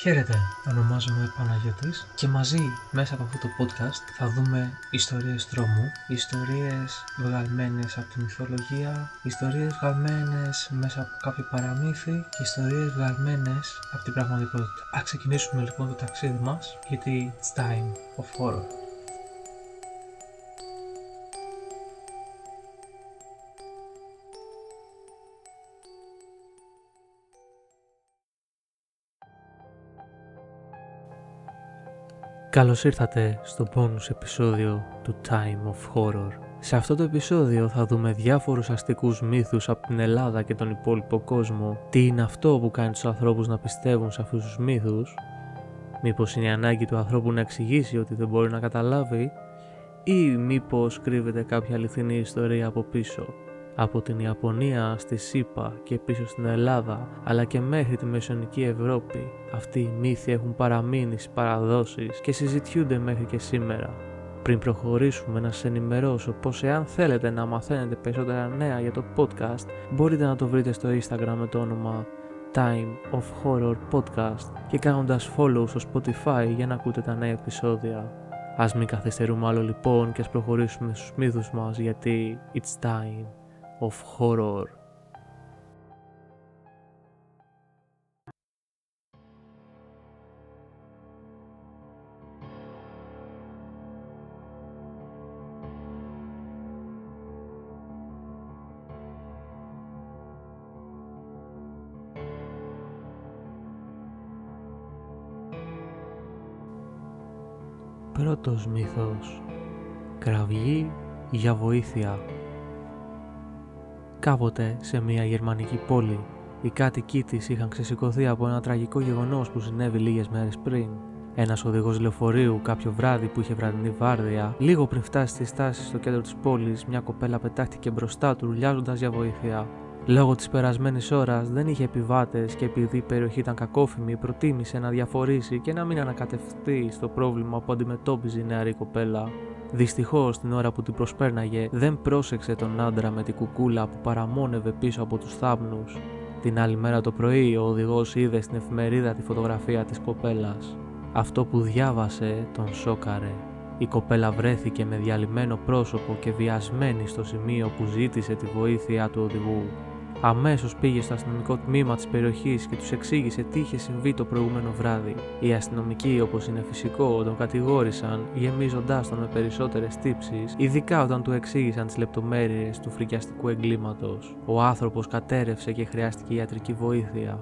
Χαίρετε, ονομάζομαι Παναγιώτης και μαζί μέσα από αυτό το podcast θα δούμε ιστορίες τρόμου, ιστορίες βγαλμένες από τη μυθολογία, ιστορίες βγαλμένες μέσα από κάποιο παραμύθι και ιστορίες βγαλμένες από την πραγματικότητα. Ας ξεκινήσουμε λοιπόν το ταξίδι μας γιατί it's time of horror. Καλώς ήρθατε στο bonus επεισόδιο του Time of Horror. Σε αυτό το επεισόδιο θα δούμε διάφορους αστικούς μύθους από την Ελλάδα και τον υπόλοιπο κόσμο. Τι είναι αυτό που κάνει τους ανθρώπους να πιστεύουν σε αυτούς τους μύθους; Μήπως είναι η ανάγκη του ανθρώπου να εξηγήσει ότι δεν μπορεί να καταλάβει; Ή μήπως κρύβεται κάποια αληθινή ιστορία από πίσω; Από την Ιαπωνία στη ΣΥΠΑ και πίσω στην Ελλάδα αλλά και μέχρι τη Μεσονική Ευρώπη. Αυτοί οι μύθοι έχουν παραμείνει στις παραδόσεις και συζητιούνται μέχρι και σήμερα. Πριν προχωρήσουμε να σας ενημερώσω πως εάν θέλετε να μαθαίνετε περισσότερα νέα για το podcast μπορείτε να το βρείτε στο Instagram με το όνομα Time of Horror Podcast και κάνοντας follow στο Spotify για να ακούτε τα νέα επεισόδια. Ας μην καθυστερούμε άλλο λοιπόν και ας προχωρήσουμε στους μύθους μας γιατί it's time of horror. Πρώτος μύθος Κραυγή για βοήθεια Κάποτε, σε μια γερμανική πόλη, οι κάτοικοι της είχαν ξεσηκωθεί από ένα τραγικό γεγονός που συνέβη λίγες μέρες πριν. Ένας οδηγός λεωφορείου, κάποιο βράδυ που είχε βραδινή βάρδια, λίγο πριν φτάσει στη στάση στο κέντρο της πόλης, μια κοπέλα πετάχτηκε μπροστά του, ρουλιάζοντα για βοήθεια. Λόγω της περασμένης ώρας δεν είχε επιβάτες και επειδή η περιοχή ήταν κακόφημη, προτίμησε να διαφορήσει και να μην ανακατευτεί στο πρόβλημα που αντιμετώπιζε η νεαρή κοπέλα. Δυστυχώς την ώρα που την προσπέρναγε δεν πρόσεξε τον άντρα με την κουκούλα που παραμόνευε πίσω από τους θάμνους. Την άλλη μέρα το πρωί ο οδηγός είδε στην εφημερίδα τη φωτογραφία της κοπέλας. Αυτό που διάβασε τον σόκαρε. Η κοπέλα βρέθηκε με διαλυμένο πρόσωπο και βιασμένη στο σημείο που ζήτησε τη βοήθεια του οδηγού. Αμέσως πήγε στο αστυνομικό τμήμα της περιοχής και τους εξήγησε τι είχε συμβεί το προηγούμενο βράδυ. Οι αστυνομικοί, όπως είναι φυσικό, τον κατηγόρησαν, γεμίζοντάς τον με περισσότερες τύψεις, ειδικά όταν του εξήγησαν τις λεπτομέρειες του φρικιαστικού εγκλήματος. Ο άνθρωπος κατέρευσε και χρειάστηκε ιατρική βοήθεια.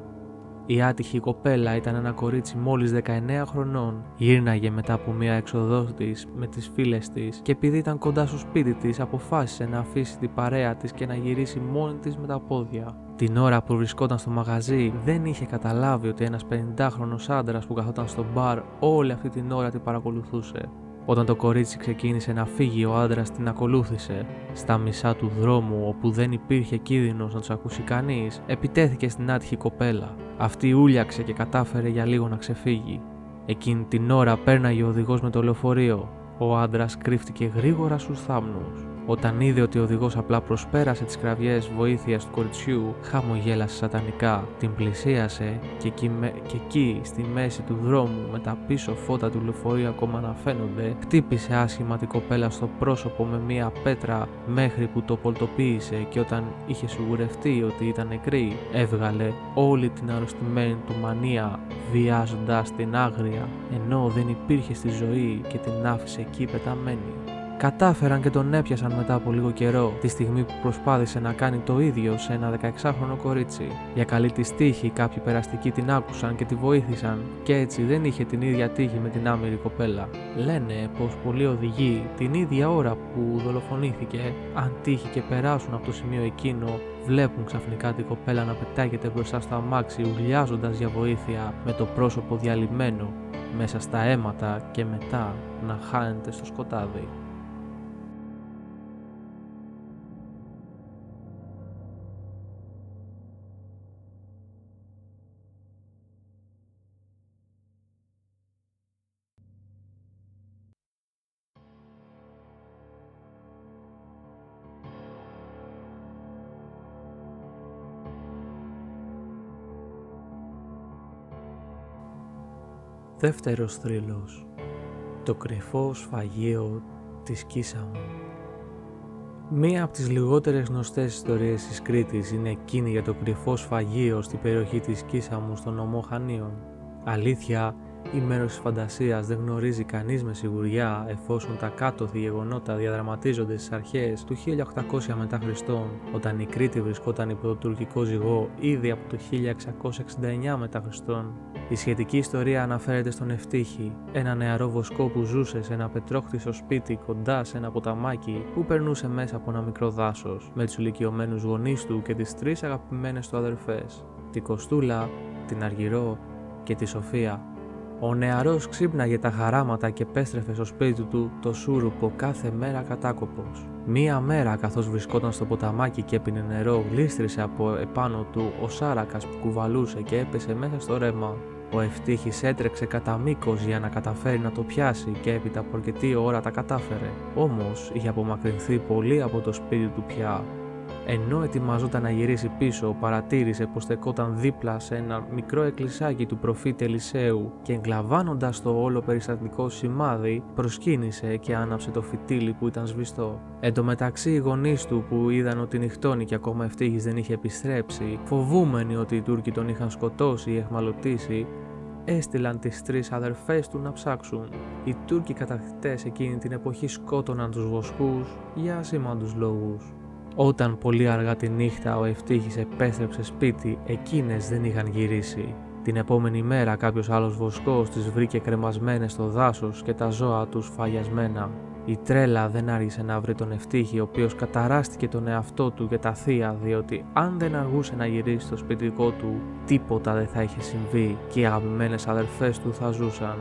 Η άτυχη κοπέλα ήταν ένα κορίτσι μόλις 19 χρονών. Γύρναγε μετά από μια έξοδό της με τις φίλες της και επειδή ήταν κοντά στο σπίτι της αποφάσισε να αφήσει την παρέα της και να γυρίσει μόνη της με τα πόδια. Την ώρα που βρισκόταν στο μαγαζί δεν είχε καταλάβει ότι ένας 50χρονος άντρας που καθόταν στο μπαρ όλη αυτή την ώρα την παρακολουθούσε. Όταν το κορίτσι ξεκίνησε να φύγει, ο άντρας την ακολούθησε. Στα μισά του δρόμου, όπου δεν υπήρχε κίνδυνος να τους ακούσει κανείς, επιτέθηκε στην άτυχη κοπέλα. Αυτή ούλιαξε και κατάφερε για λίγο να ξεφύγει. Εκείνη την ώρα πέρναγε ο οδηγός με το λεωφορείο. Ο άντρας κρύφτηκε γρήγορα στους θάμνους. Όταν είδε ότι ο οδηγός απλά προσπέρασε τις κραυγές βοήθειας του κοριτσιού, χαμογέλασε σατανικά, την πλησίασε και εκεί, και εκεί στη μέση του δρόμου με τα πίσω φώτα του λεωφορείου ακόμα να φαίνονται, χτύπησε άσχημα την κοπέλα στο πρόσωπο με μία πέτρα μέχρι που το πολτοποίησε και όταν είχε σιγουρευτεί ότι ήταν νεκρή, έβγαλε όλη την αρρωστημένη του μανία βιάζοντας την άγρια ενώ δεν υπήρχε στη ζωή και την άφησε εκεί πεταμένη. Κατάφεραν και τον έπιασαν μετά από λίγο καιρό, τη στιγμή που προσπάθησε να κάνει το ίδιο σε ένα 16χρονο κορίτσι. Για καλή της τύχη, κάποιοι περαστικοί την άκουσαν και τη βοήθησαν, και έτσι δεν είχε την ίδια τύχη με την άμυρη κοπέλα. Λένε πως πολλοί οδηγοί την ίδια ώρα που δολοφονήθηκε, αν τύχει και περάσουν από το σημείο εκείνο, βλέπουν ξαφνικά την κοπέλα να πετάγεται μπροστά στο αμάξι, ουλιάζοντα για βοήθεια με το πρόσωπο διαλυμένο μέσα στα αίματα και μετά να χάνεται στο σκοτάδι. Δεύτερος θρύλος Το κρυφό σφαγείο της Κίσα μου Μία από τις λιγότερες γνωστές ιστορίες της Κρήτης είναι εκείνη για το κρυφό σφαγείο στην περιοχή της Κίσα μου στον νομό Χανίων. Αλήθεια, η μέρος της φαντασίας δεν γνωρίζει κανείς με σιγουριά εφόσον τα κάτωθη γεγονότα διαδραματίζονται στις αρχές του 1800 μετά Χριστόν όταν η Κρήτη βρισκόταν υπό το τουρκικό ζυγό ήδη από το 1669 μετά Χριστόν. Η σχετική ιστορία αναφέρεται στον Ευτύχη, ένα νεαρό βοσκό που ζούσε σε ένα πετρόχτισο σπίτι κοντά σε ένα ποταμάκι που περνούσε μέσα από ένα μικρό δάσος με τους ηλικιωμένους γονείς του και τις τρεις αγαπημένες του αδερφές, την Κοστούλα, την Αργυρό και τη Σοφία. Ο νεαρός ξύπναγε τα χαράματα και πέστρεφε στο σπίτι του το σούρουπο κάθε μέρα κατάκοπος. Μία μέρα καθώς βρισκόταν στο ποταμάκι και έπινε νερό γλίστρισε από επάνω του ο Σάρακας που κουβαλούσε και έπεσε μέσα στο ρέμα. Ο Ευτύχης έτρεξε κατά μήκος για να καταφέρει να το πιάσει και έπειτα από αρκετή ώρα τα κατάφερε. Όμως είχε απομακρυνθεί πολύ από το σπίτι του πια ενώ ετοιμαζόταν να γυρίσει πίσω, παρατήρησε πως στεκόταν δίπλα σε ένα μικρό εκκλησάκι του προφήτη Ελισέου και εγκλαβάνοντας το όλο περιστατικό σημάδι, προσκύνησε και άναψε το φυτίλι που ήταν σβηστό. Εν τω μεταξύ οι γονείς του που είδαν ότι νυχτώνει και ακόμα ευτύχης δεν είχε επιστρέψει, φοβούμενοι ότι οι Τούρκοι τον είχαν σκοτώσει ή εχμαλωτήσει, έστειλαν τις τρεις αδερφές του να ψάξουν. Οι Τούρκοι κατακτητές εκείνη την εποχή σκότωναν τους βοσκούς για ασήμαντους λόγους. Όταν πολύ αργά τη νύχτα ο Ευτύχης επέστρεψε σπίτι, εκείνες δεν είχαν γυρίσει. Την επόμενη μέρα κάποιος άλλος βοσκός τις βρήκε κρεμασμένες στο δάσος και τα ζώα τους φαγιασμένα. Η τρέλα δεν άργησε να βρει τον Ευτύχη, ο οποίος καταράστηκε τον εαυτό του και τα θεία, διότι αν δεν αργούσε να γυρίσει στο σπιτικό του, τίποτα δεν θα είχε συμβεί και οι αγαπημένες αδερφές του θα ζούσαν.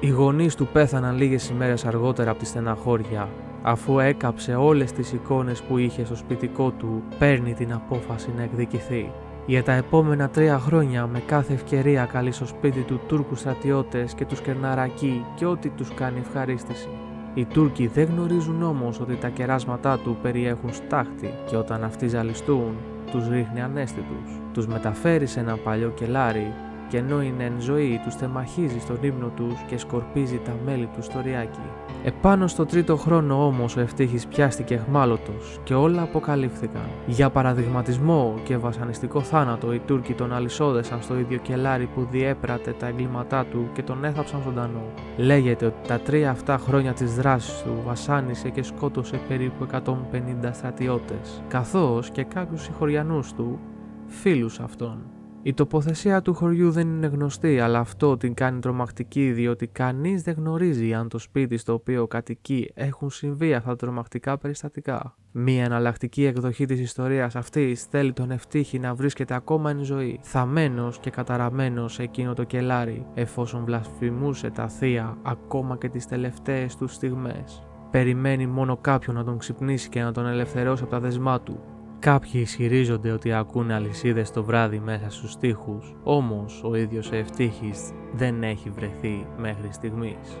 Οι γονείς του πέθαναν λίγες ημέρες αργότερα από τη στεναχώρια, αφού έκαψε όλες τις εικόνες που είχε στο σπιτικό του, παίρνει την απόφαση να εκδικηθεί. Για τα επόμενα τρία χρόνια με κάθε ευκαιρία καλεί στο σπίτι του Τούρκους στρατιώτες και τους κερναρακεί και ό,τι τους κάνει ευχαρίστηση. Οι Τούρκοι δεν γνωρίζουν όμως ότι τα κεράσματά του περιέχουν στάχτη και όταν αυτοί ζαλιστούν, τους ρίχνει ανέστητους. Τους μεταφέρει σε ένα παλιό κελάρι και ενώ είναι εν ζωή τους θεμαχίζει στον ύπνο τους και σκορπίζει τα μέλη τους στο ριάκι. Επάνω στο τρίτο χρόνο όμως ο Ευτύχης πιάστηκε εχμάλωτος και όλα αποκαλύφθηκαν. Για παραδειγματισμό και βασανιστικό θάνατο οι Τούρκοι τον αλυσόδεσαν στο ίδιο κελάρι που διέπρατε τα εγκλήματά του και τον έθαψαν ζωντανό. Λέγεται ότι τα τρία αυτά χρόνια της δράσης του βασάνισε και σκότωσε περίπου 150 στρατιώτες, καθώς και κάποιους συγχωριανούς του, φίλους αυτών. Η τοποθεσία του χωριού δεν είναι γνωστή, αλλά αυτό την κάνει τρομακτική διότι κανείς δεν γνωρίζει αν το σπίτι στο οποίο κατοικεί έχουν συμβεί αυτά τα τρομακτικά περιστατικά. Μία εναλλακτική εκδοχή της ιστορίας αυτής θέλει τον ευτύχη να βρίσκεται ακόμα εν ζωή, θαμένος και καταραμένος σε εκείνο το κελάρι, εφόσον βλασφημούσε τα θεία ακόμα και τις τελευταίες τους στιγμές. Περιμένει μόνο κάποιον να τον ξυπνήσει και να τον ελευθερώσει από τα δεσμά του, Κάποιοι ισχυρίζονται ότι ακούνε αλυσίδες το βράδυ μέσα στους τοίχους, όμως ο ίδιος ο ευτύχης δεν έχει βρεθεί μέχρι στιγμής.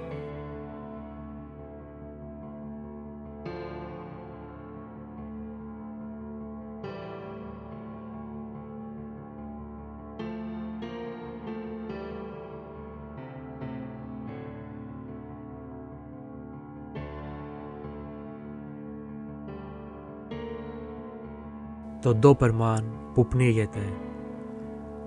Τον Ντόπερμαν που πνίγεται.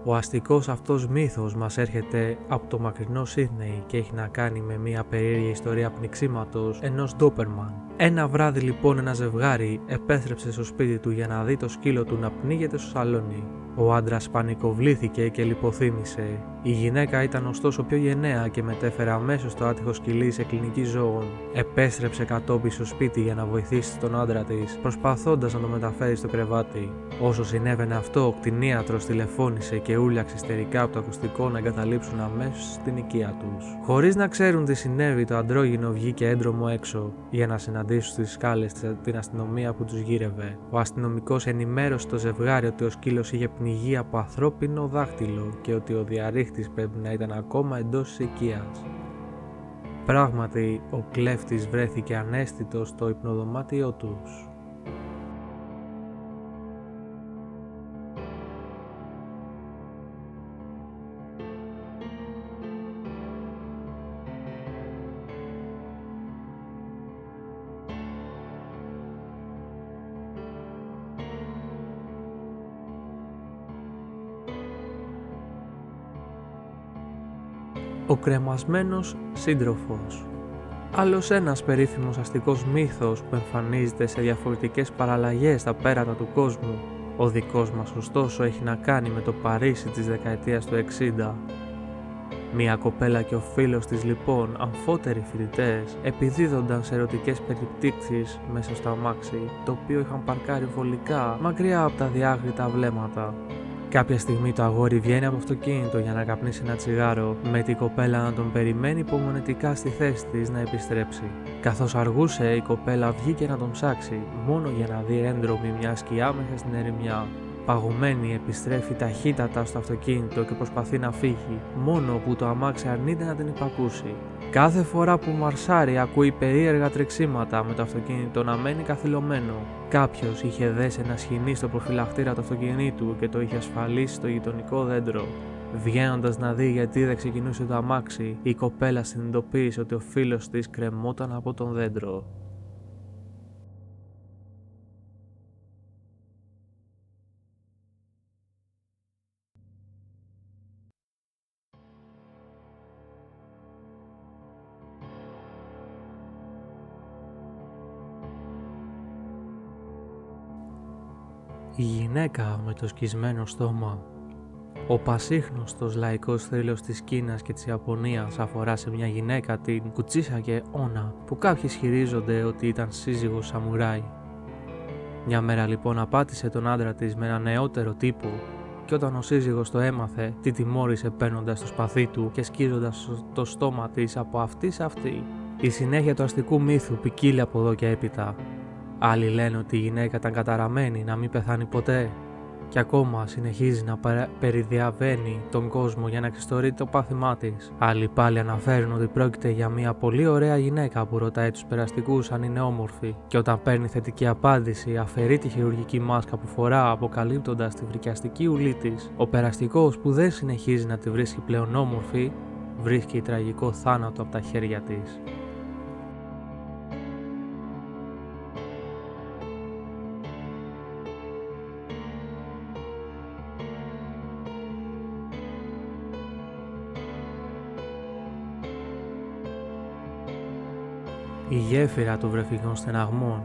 Ο αστικός αυτός μύθος μας έρχεται από το μακρινό Σίδνεϊ και έχει να κάνει με μια περίεργη ιστορία πνιξίματος ενός Ντόπερμαν. Ένα βράδυ λοιπόν ένα ζευγάρι επέστρεψε στο σπίτι του για να δει το σκύλο του να πνίγεται στο σαλόνι. Ο άντρας πανικοβλήθηκε και λιποθύμησε. Η γυναίκα ήταν ωστόσο πιο γενναία και μετέφερε αμέσως το άτυχο σκυλί σε κλινική ζώων. Επέστρεψε κατόπιν στο σπίτι για να βοηθήσει τον άντρα της, προσπαθώντας να το μεταφέρει στο κρεβάτι. Όσο συνέβαινε αυτό, ο κτηνίατρος τηλεφώνησε και ούλιαξε ιστερικά από το ακουστικό να εγκαταλείψουν αμέσως στην οικία τους. Χωρίς να ξέρουν τι συνέβη, το αντρόγινο βγήκε έντρομο έξω για να συναντήσουν στις σκάλες την αστυνομία που τους γύρευε. Ο αστυνομικός ενημέρωσε το ζευγάρι ότι ο σκύλος είχε πνιγεί από ανθρώπινο δάχτυλο και ότι ο διαρρήχτης πρέπει να ήταν ακόμα εντός της οικίας. Πράγματι, ο κλέφτης βρέθηκε ανέστητος στο υπνοδωμάτιό τους. Κρεμασμένος σύντροφος Άλλος ένας περίφημος αστικός μύθος που εμφανίζεται σε διαφορετικές παραλλαγές στα πέρατα του κόσμου. Ο δικός μας ωστόσο έχει να κάνει με το Παρίσι της δεκαετίας του 60. Μια κοπέλα και ο φίλος της λοιπόν, αμφότεροι φοιτητές, επιδίδονταν σε ερωτικές περιπτύξεις μέσα στο αμάξι, το οποίο είχαν παρκάρει βολικά μακριά από τα διάγρυτα βλέμματα. Κάποια στιγμή το αγόρι βγαίνει από το αυτοκίνητο για να καπνίσει ένα τσιγάρο, με την κοπέλα να τον περιμένει υπομονετικά στη θέση της να επιστρέψει. Καθώς αργούσε, η κοπέλα βγήκε να τον ψάξει, μόνο για να δει έντρομη μια σκιά μέσα στην ερημιά. Παγωμένη επιστρέφει ταχύτατα στο αυτοκίνητο και προσπαθεί να φύγει, μόνο που το αμάξι αρνείται να την υπακούσει. Κάθε φορά που μαρσάρει ακούει περίεργα τρεξίματα με το αυτοκίνητο να μένει καθυλωμένο. Κάποιος είχε δέσει ένα σχοινί στο προφυλακτήρα του αυτοκινήτου και το είχε ασφαλίσει στο γειτονικό δέντρο. Βγαίνοντας να δει γιατί δεν ξεκινούσε το αμάξι, η κοπέλα συνειδητοποίησε ότι ο φίλος της κρεμόταν από τον δέντρο. Γυναίκα με το σκισμένο στόμα. Ο πασίχνωστος λαϊκός θρύλος της Κίνας και της Ιαπωνίας αφορά σε μια γυναίκα την και Όνα που κάποιοι ισχυρίζονται ότι ήταν σύζυγος σαμουράι. Μια μέρα λοιπόν απάτησε τον άντρα της με ένα νεότερο τύπο και όταν ο σύζυγος το έμαθε, τη τιμώρησε παίρνοντας το σπαθί του και σκίζοντας το στόμα της από αυτής σε αυτή. Η συνέχεια του αστικού μύθου ποικίλει από εδώ και έπειτα Άλλοι λένε ότι η γυναίκα ήταν καταραμένη να μην πεθάνει ποτέ και ακόμα συνεχίζει να περιδιαβαίνει τον κόσμο για να εξιστορεί το πάθημά της. Άλλοι πάλι αναφέρουν ότι πρόκειται για μια πολύ ωραία γυναίκα που ρωτάει τους περαστικούς αν είναι όμορφη και όταν παίρνει θετική απάντηση αφαιρεί τη χειρουργική μάσκα που φορά αποκαλύπτοντας τη βρικιαστική ουλή της. Ο περαστικός που δεν συνεχίζει να τη βρίσκει πλέον όμορφη βρίσκει τραγικό θάνατο από τα χέρια της. Γέφυρα των βρεφικών στεναγμών.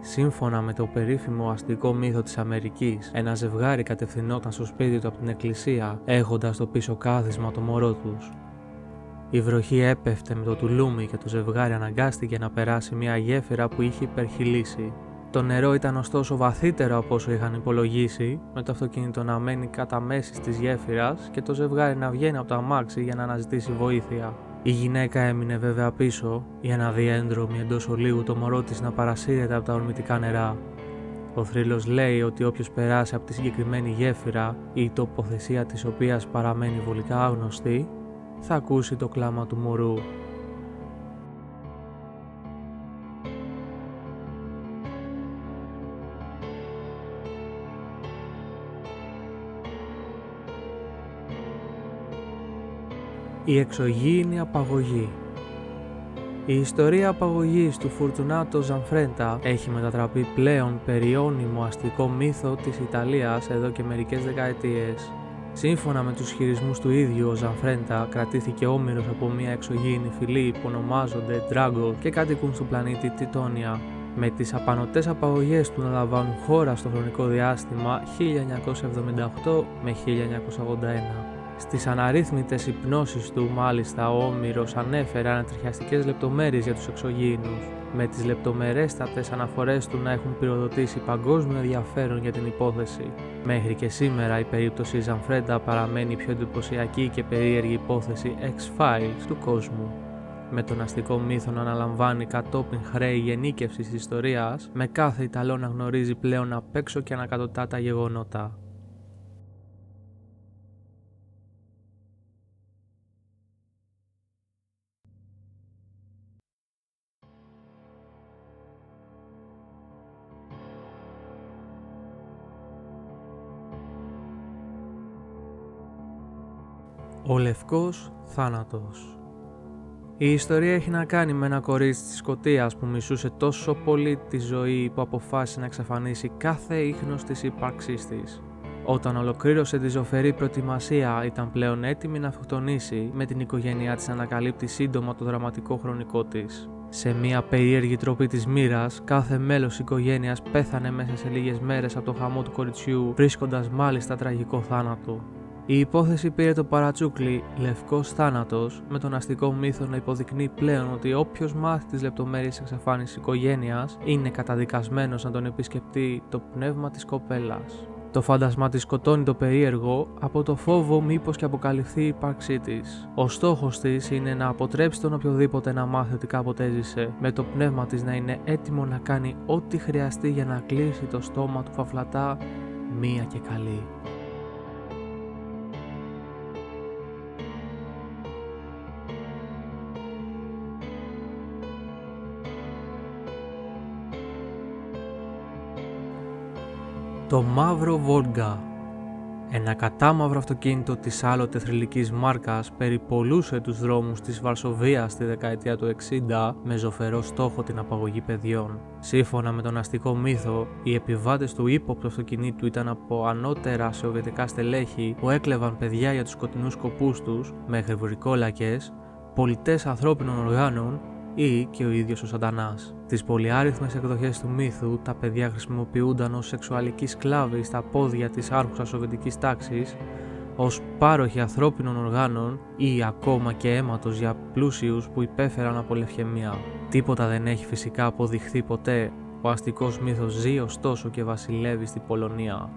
Σύμφωνα με το περίφημο αστικό μύθο της Αμερικής, ένα ζευγάρι κατευθυνόταν στο σπίτι του από την εκκλησία, έχοντας το πίσω κάθισμα το μωρό τους. Η βροχή έπεφτε με το τουλούμι και το ζευγάρι αναγκάστηκε να περάσει μια γέφυρα που είχε υπερχιλήσει. Το νερό ήταν ωστόσο βαθύτερο από όσο είχαν υπολογίσει, με το αυτοκίνητο να μένει κατά μέση της γέφυρας και το ζευγάρι να βγαίνει από το αμάξι για να αναζητήσει βοήθεια. Η γυναίκα έμεινε βέβαια πίσω για να δει έντρομη εντός ολίγου το μωρό της να παρασύρεται από τα ορμητικά νερά. Ο θρύλος λέει ότι όποιος περάσει από τη συγκεκριμένη γέφυρα ή η τοποθεσία της οποίας παραμένει βολικά άγνωστη θα ακούσει το κλάμα του μωρού Η εξωγήινη απαγωγή η ιστορία απαγωγής του Φουρτουνάτο Ζανφρέντα έχει μετατραπεί πλέον περιώνυμο αστικό μύθο της Ιταλίας εδώ και μερικές δεκαετίες. Σύμφωνα με τους χειρισμούς του ίδιου, ο Ζανφρέντα κρατήθηκε όμοιρος από μια εξωγήινη φυλή που ονομάζονται Drago και κατοικούν στο πλανήτη Τιτόνια, με τις απανοτές απαγωγές του να λαμβάνουν χώρα στο χρονικό διάστημα 1978 με 1981. Στις αναρρύθμιτες υπνώσεις του μάλιστα ο Όμηρος ανέφερε ανατριχιαστικές λεπτομέρειες για τους εξωγήινους, με τις λεπτομερέστατες αναφορές του να έχουν πυροδοτήσει παγκόσμιο ενδιαφέρον για την υπόθεση. Μέχρι και σήμερα η περίπτωση Ζανφρέντα παραμένει η πιο εντυπωσιακή και περίεργη υπόθεση X-Files του κόσμου με τον αστικό μύθο να αναλαμβάνει κατόπιν χρέη γενίκευσης της ιστορίας, με κάθε Ιταλό να γνωρίζει πλέον απ' έξω και ανακατοτά τα γεγονότα. Ο Λευκός Θάνατος Η ιστορία έχει να κάνει με ένα κορίτσι της Σκοτίας που μισούσε τόσο πολύ τη ζωή που αποφάσισε να εξαφανίσει κάθε ίχνος της ύπαρξής της. Όταν ολοκλήρωσε τη ζωφερή προετοιμασία, ήταν πλέον έτοιμη να αυτοκτονήσει, με την οικογένειά της ανακαλύπτει σύντομα το δραματικό χρονικό της. Σε μια περίεργη τροπή της μοίρας, κάθε μέλος οικογένειας πέθανε μέσα σε λίγες μέρες από το χαμό του κοριτσιού, βρίσκοντας μάλιστα τραγικό θάνατο. Η υπόθεση πήρε το παρατσούκλι Λευκός Θάνατος με τον αστικό μύθο να υποδεικνύει πλέον ότι όποιος μάθει τις λεπτομέρειες εξαφάνισης οικογένειας είναι καταδικασμένος να τον επισκεπτεί το πνεύμα της κοπέλας. Το φάντασμά της σκοτώνει το περίεργο από το φόβο μήπως και αποκαλυφθεί η ύπαρξή της. Ο στόχος της είναι να αποτρέψει τον οποιοδήποτε να μάθει ότι κάποτε έζησε, με το πνεύμα της να είναι έτοιμο να κάνει ό,τι χρειαστεί για να κλείσει το στόμα του φαφλατά μία και καλή. Το μαύρο Βόλγκα ένα κατάμαυρο αυτοκίνητο της άλλοτε θρηλυκής μάρκας περιπολούσε τους δρόμους της Βαρσοβίας στη δεκαετία του 60 με ζωφερό στόχο την απαγωγή παιδιών. Σύμφωνα με τον αστικό μύθο, οι επιβάτες του ύποπτου αυτοκινήτου ήταν από ανώτερα σοβιετικά στελέχη που έκλεβαν παιδιά για τους σκοτεινούς σκοπούς τους μέχρι βρικόλακες, πολιτές ανθρώπινων οργάνων ή και ο ίδιος ο σατανάς. Τις πολυάριθμες εκδοχές του μύθου, τα παιδιά χρησιμοποιούνταν ως σεξουαλικοί σκλάβοι στα πόδια της άρχουσας σοβιετικής τάξης, ως πάροχοι ανθρώπινων οργάνων ή ακόμα και αίματος για πλούσιους που υπέφεραν από λευχαιμία. Τίποτα δεν έχει φυσικά αποδειχθεί ποτέ, ο αστικός μύθος ζει ωστόσο και βασιλεύει στην Πολωνία.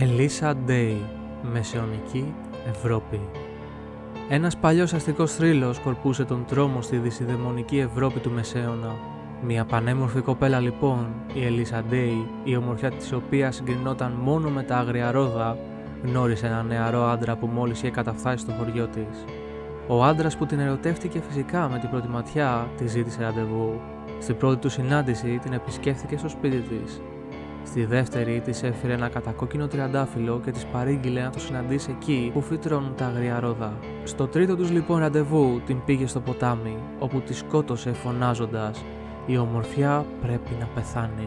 Ελίσσα Ντέι, Μεσαιωνική Ευρώπη Ένας παλιός αστικός θρύλος σκορπούσε τον τρόμο στη δυσιδαιμονική Ευρώπη του Μεσαίωνα. Μια πανέμορφη κοπέλα λοιπόν, η Ελίσσα Ντέι, η ομορφιά της οποίας συγκρινόταν μόνο με τα άγρια ρόδα, γνώρισε έναν νεαρό άντρα που μόλις είχε καταφτάσει στο χωριό της. Ο άντρας που την ερωτεύτηκε φυσικά με την πρώτη ματιά, τη ζήτησε ραντεβού. Στην πρώτη του συνάντηση την επισκέφθηκε στο σπίτι της Στη δεύτερη της έφερε ένα κατακόκκινο τριαντάφυλλο και της παρήγγειλε να το συναντήσει εκεί που φυτρώνουν τα αγρία ρόδα. Στο τρίτο τους λοιπόν ραντεβού την πήγε στο ποτάμι, όπου τη σκότωσε φωνάζοντας: Η ομορφιά πρέπει να πεθάνει.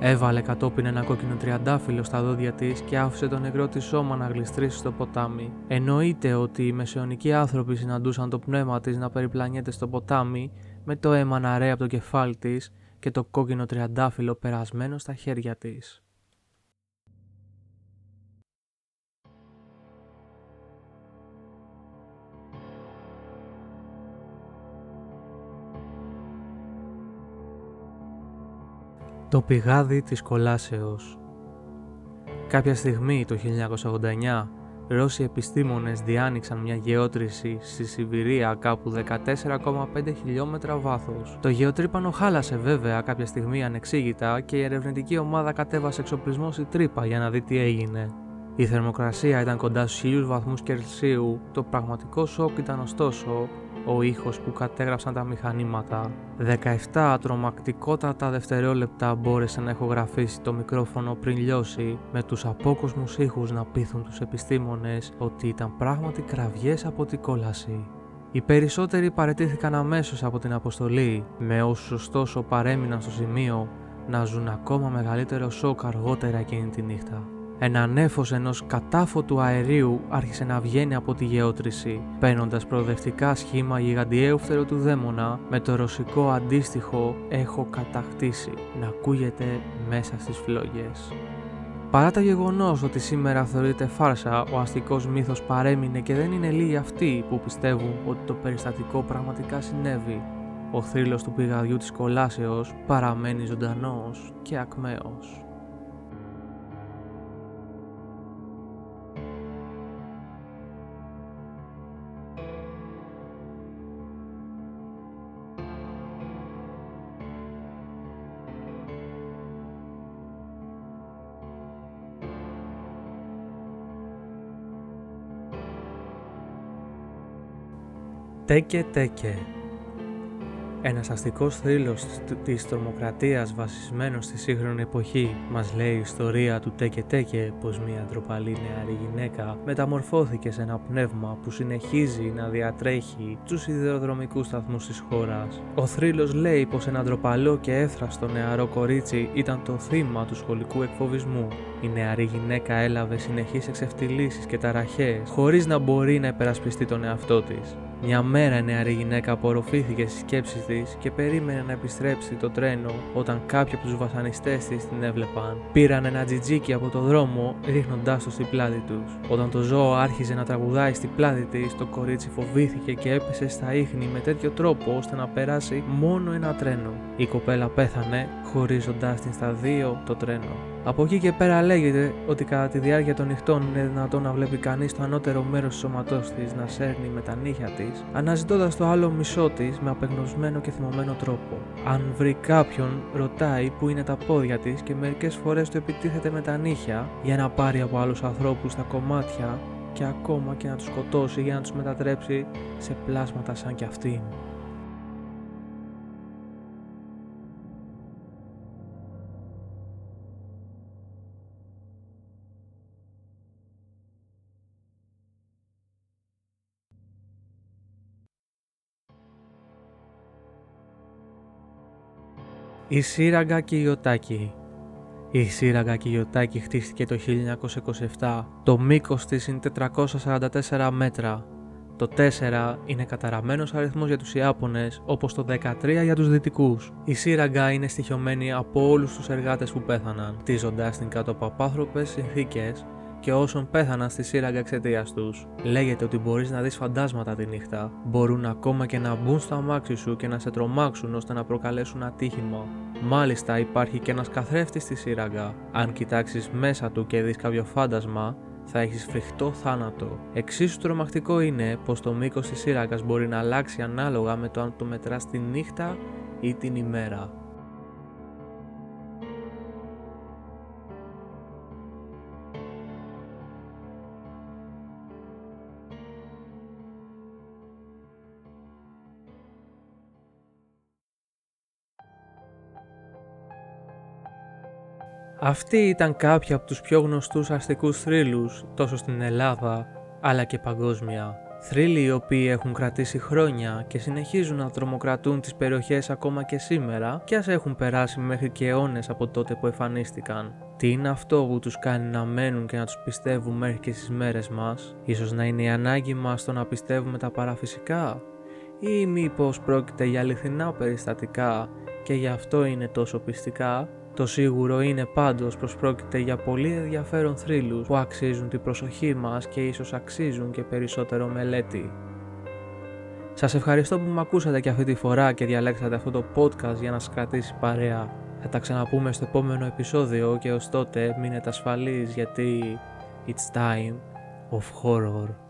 Έβαλε κατόπιν ένα κόκκινο τριαντάφυλλο στα δόντια της και άφησε το νεκρό της σώμα να γλιστρήσει στο ποτάμι. Εννοείται ότι οι μεσαιωνικοί άνθρωποι συναντούσαν το πνεύμα της να περιπλανιέται στο ποτάμι με το αίμα να ρέει από το κεφάλι της και το κόκκινο τριαντάφυλλο περασμένο στα χέρια της. Το πηγάδι της κολάσεως Κάποια στιγμή το 1989 Ρώσοι επιστήμονες διάνοιξαν μια γεώτρηση στη Σιβηρία κάπου 14,5 χιλιόμετρα βάθος. Το γεωτρύπανο χάλασε βέβαια κάποια στιγμή ανεξήγητα και η ερευνητική ομάδα κατέβασε εξοπλισμό στη τρύπα για να δει τι έγινε. Η θερμοκρασία ήταν κοντά στους 1000 βαθμούς Κελσίου, το πραγματικό σοκ ήταν ωστόσο ο ήχος που κατέγραψαν τα μηχανήματα. 17 τρομακτικότατα δευτερόλεπτα μπόρεσε να ηχογραφήσει το μικρόφωνο πριν λιώσει, με τους απόκοσμους ήχους να πείθουν τους επιστήμονες ότι ήταν πράγματι κραυγές από την κόλαση. Οι περισσότεροι παρετήθηκαν αμέσως από την αποστολή, με όσους ωστόσο παρέμειναν στο σημείο να ζουν ακόμα μεγαλύτερο σοκ αργότερα εκείνη τη νύχτα. Ένα νέφος ενός κατάφωτου αερίου άρχισε να βγαίνει από τη γεώτρηση, παίρνοντας προοδευτικά σχήμα γιγαντιαίου φτερού του δαίμονα με το ρωσικό αντίστοιχο «έχω κατακτήσει» να ακούγεται μέσα στις φλόγες. Παρά το γεγονός ότι σήμερα θεωρείται φάρσα, ο αστικός μύθος παρέμεινε και δεν είναι λίγοι αυτοί που πιστεύουν ότι το περιστατικό πραγματικά συνέβη. Ο θρύλος του πηγαδιού της κολάσεως παραμένει ζωντανός και ακμαίος. Τέκε Τέκε Ένας αστικός θρύλος της τρομοκρατίας βασισμένος στη σύγχρονη εποχή μας λέει η ιστορία του Τέκε Τέκε πως μια ντροπαλή νεαρή γυναίκα μεταμορφώθηκε σε ένα πνεύμα που συνεχίζει να διατρέχει τους ιδεοδρομικούς σταθμούς της χώρας. Ο θρύλος λέει πως ένα ντροπαλό και έφραστο νεαρό κορίτσι ήταν το θύμα του σχολικού εκφοβισμού. Η νεαρή γυναίκα έλαβε συνεχείς εξευτελίσει και ταραχές χωρίς να μπορεί να υπερασπιστεί τον εαυτό της. Μια μέρα η νεαρή γυναίκα απορροφήθηκε στις σκέψεις της και περίμενε να επιστρέψει το τρένο όταν κάποιοι από τους βασανιστές της την έβλεπαν. Πήραν ένα τζιτζίκι από το δρόμο ρίχνοντάς το στην πλάτη τους. Όταν το ζώο άρχιζε να τραγουδάει στην πλάτη της, το κορίτσι φοβήθηκε και έπεσε στα ίχνη με τέτοιο τρόπο ώστε να περάσει μόνο ένα τρένο. Η κοπέλα πέθανε χωρίζοντάς την στα δύο το τρένο. Από εκεί και πέρα λέγεται ότι κατά τη διάρκεια των νυχτών είναι δυνατόν να βλέπει κανείς το ανώτερο μέρος του σώματός της να σέρνει με τα νύχια της, αναζητώντας το άλλο μισό της με απεγνωσμένο και θυμωμένο τρόπο. Αν βρει κάποιον, ρωτάει που είναι τα πόδια της και μερικές φορές του επιτίθεται με τα νύχια για να πάρει από άλλους ανθρώπους τα κομμάτια και ακόμα και να τους σκοτώσει για να τους μετατρέψει σε πλάσματα σαν κι αυτήν. Η σύραγγα Κιωτάκη Η σύραγγα Κιωτάκη χτίστηκε το 1927. Το μήκος της είναι 444 μέτρα. Το 4 είναι καταραμένος αριθμός για τους Ιάπωνες, όπως το 13 για τους Δυτικούς. Η σύραγγα είναι στοιχειωμένη από όλους τους εργάτες που πέθαναν, τίζοντας την κάτω από απάνθρωπες συνθήκες και όσων πέθαναν στη σύραγγα εξαιτίας τους. Λέγεται ότι μπορείς να δεις φαντάσματα τη νύχτα. Μπορούν ακόμα και να μπουν στο αμάξι σου και να σε τρομάξουν ώστε να προκαλέσουν ατύχημα. Μάλιστα υπάρχει και ένας καθρέφτης στη σύραγγα. Αν κοιτάξεις μέσα του και δεις κάποιο φάντασμα, θα έχεις φρικτό θάνατο. Εξίσου τρομακτικό είναι πως το μήκος της σύραγγας μπορεί να αλλάξει ανάλογα με το αν το μετράς τη νύχτα ή την ημέρα. Αυτοί ήταν κάποιοι από τους πιο γνωστούς αστικούς θρύλους τόσο στην Ελλάδα αλλά και παγκόσμια. Θρύλοι οι οποίοι έχουν κρατήσει χρόνια και συνεχίζουν να τρομοκρατούν τις περιοχές ακόμα και σήμερα και ας έχουν περάσει μέχρι και αιώνες από τότε που εμφανίστηκαν. Τι είναι αυτό που τους κάνει να μένουν και να τους πιστεύουν μέχρι και στις μέρες μας, ίσως να είναι η ανάγκη μας στο να πιστεύουμε τα παραφυσικά; Ή μήπως πρόκειται για αληθινά περιστατικά και γι' αυτό είναι τόσο πιστικά; Το σίγουρο είναι πάντως πως πρόκειται για πολύ ενδιαφέρον θρύλους που αξίζουν την προσοχή μας και ίσως αξίζουν και περισσότερο μελέτη. Σας ευχαριστώ που με ακούσατε και αυτή τη φορά και διαλέξατε αυτό το podcast για να σας κρατήσει παρέα. Θα τα ξαναπούμε στο επόμενο επεισόδιο και ως τότε μείνετε ασφαλείς γιατί it's time of horror.